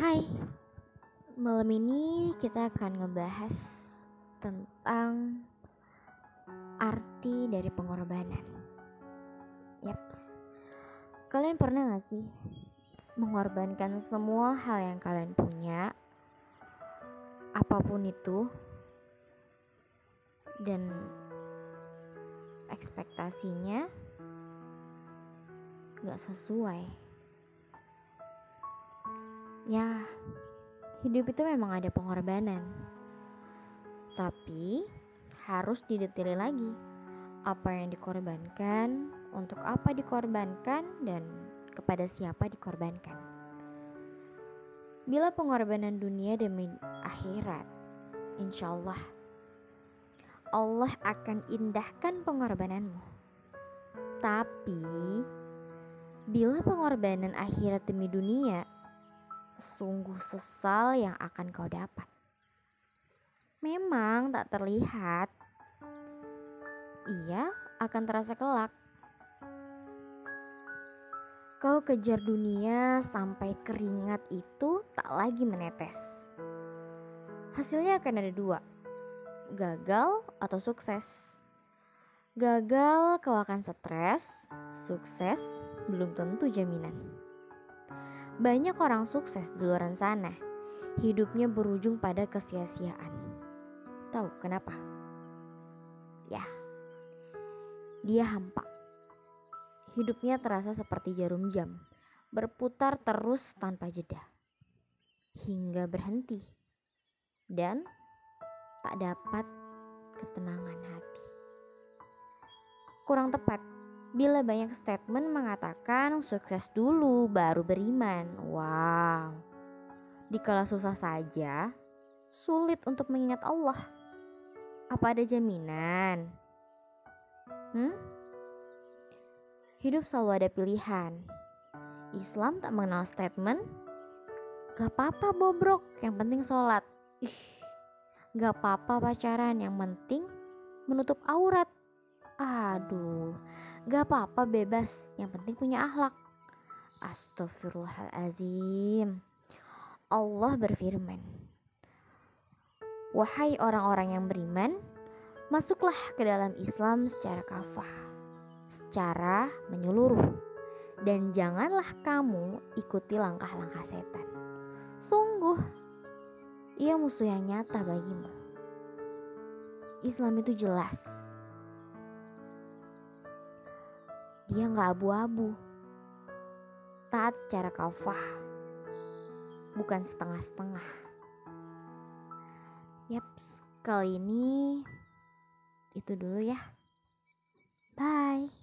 Hai, malam ini kita akan ngebahas tentang arti dari pengorbanan. Yaps, kalian pernah gak sih mengorbankan semua hal yang kalian punya, apa pun itu, dan ekspektasinya gak sesuai? Ya, hidup itu memang ada pengorbanan. Tapi harus didetaili lagi apa yang dikorbankan, untuk apa dikorbankan, dan kepada siapa dikorbankan. Bila pengorbanan dunia demi akhirat, insya Allah Allah akan indahkan pengorbananmu. Tapi bila pengorbanan akhirat demi dunia, sungguh sesal yang akan kau dapat. Memang tak terlihat, ia akan terasa kelak. Kau kejar dunia sampai keringat itu tak lagi menetes. Hasilnya akan ada dua, gagal atau sukses. Gagal kau akan stres, sukses belum tentu jaminan. Banyak orang sukses di luar sana, hidupnya berujung pada kesia-siaan. Tahu kenapa? Ya, dia hampa. Hidupnya terasa seperti jarum jam, berputar terus tanpa jeda, hingga berhenti, dan tak dapat ketenangan hati. Kurang tepat, Bila banyak statement mengatakan sukses dulu baru beriman. Wow. Dikala susah saja, sulit untuk mengingat Allah. Apa ada jaminan? Hmm? Hidup selalu ada pilihan. Islam tak mengenal statement. Gak apa-apa bobrok, yang penting sholat. Ih, gak apa-apa pacaran, yang penting menutup aurat. Aduh, gak apa-apa bebas, yang penting punya akhlak. Astagfirullahalazim. Allah berfirman, Wahai orang-orang yang beriman, masuklah ke dalam Islam secara kafah, secara menyeluruh, dan janganlah kamu ikuti langkah-langkah setan. Sungguh, ia musuh yang nyata bagimu. Islam itu jelas dia nggak abu-abu. Taat secara kafah, bukan setengah-setengah. Yaps, kali ini itu dulu ya. Bye.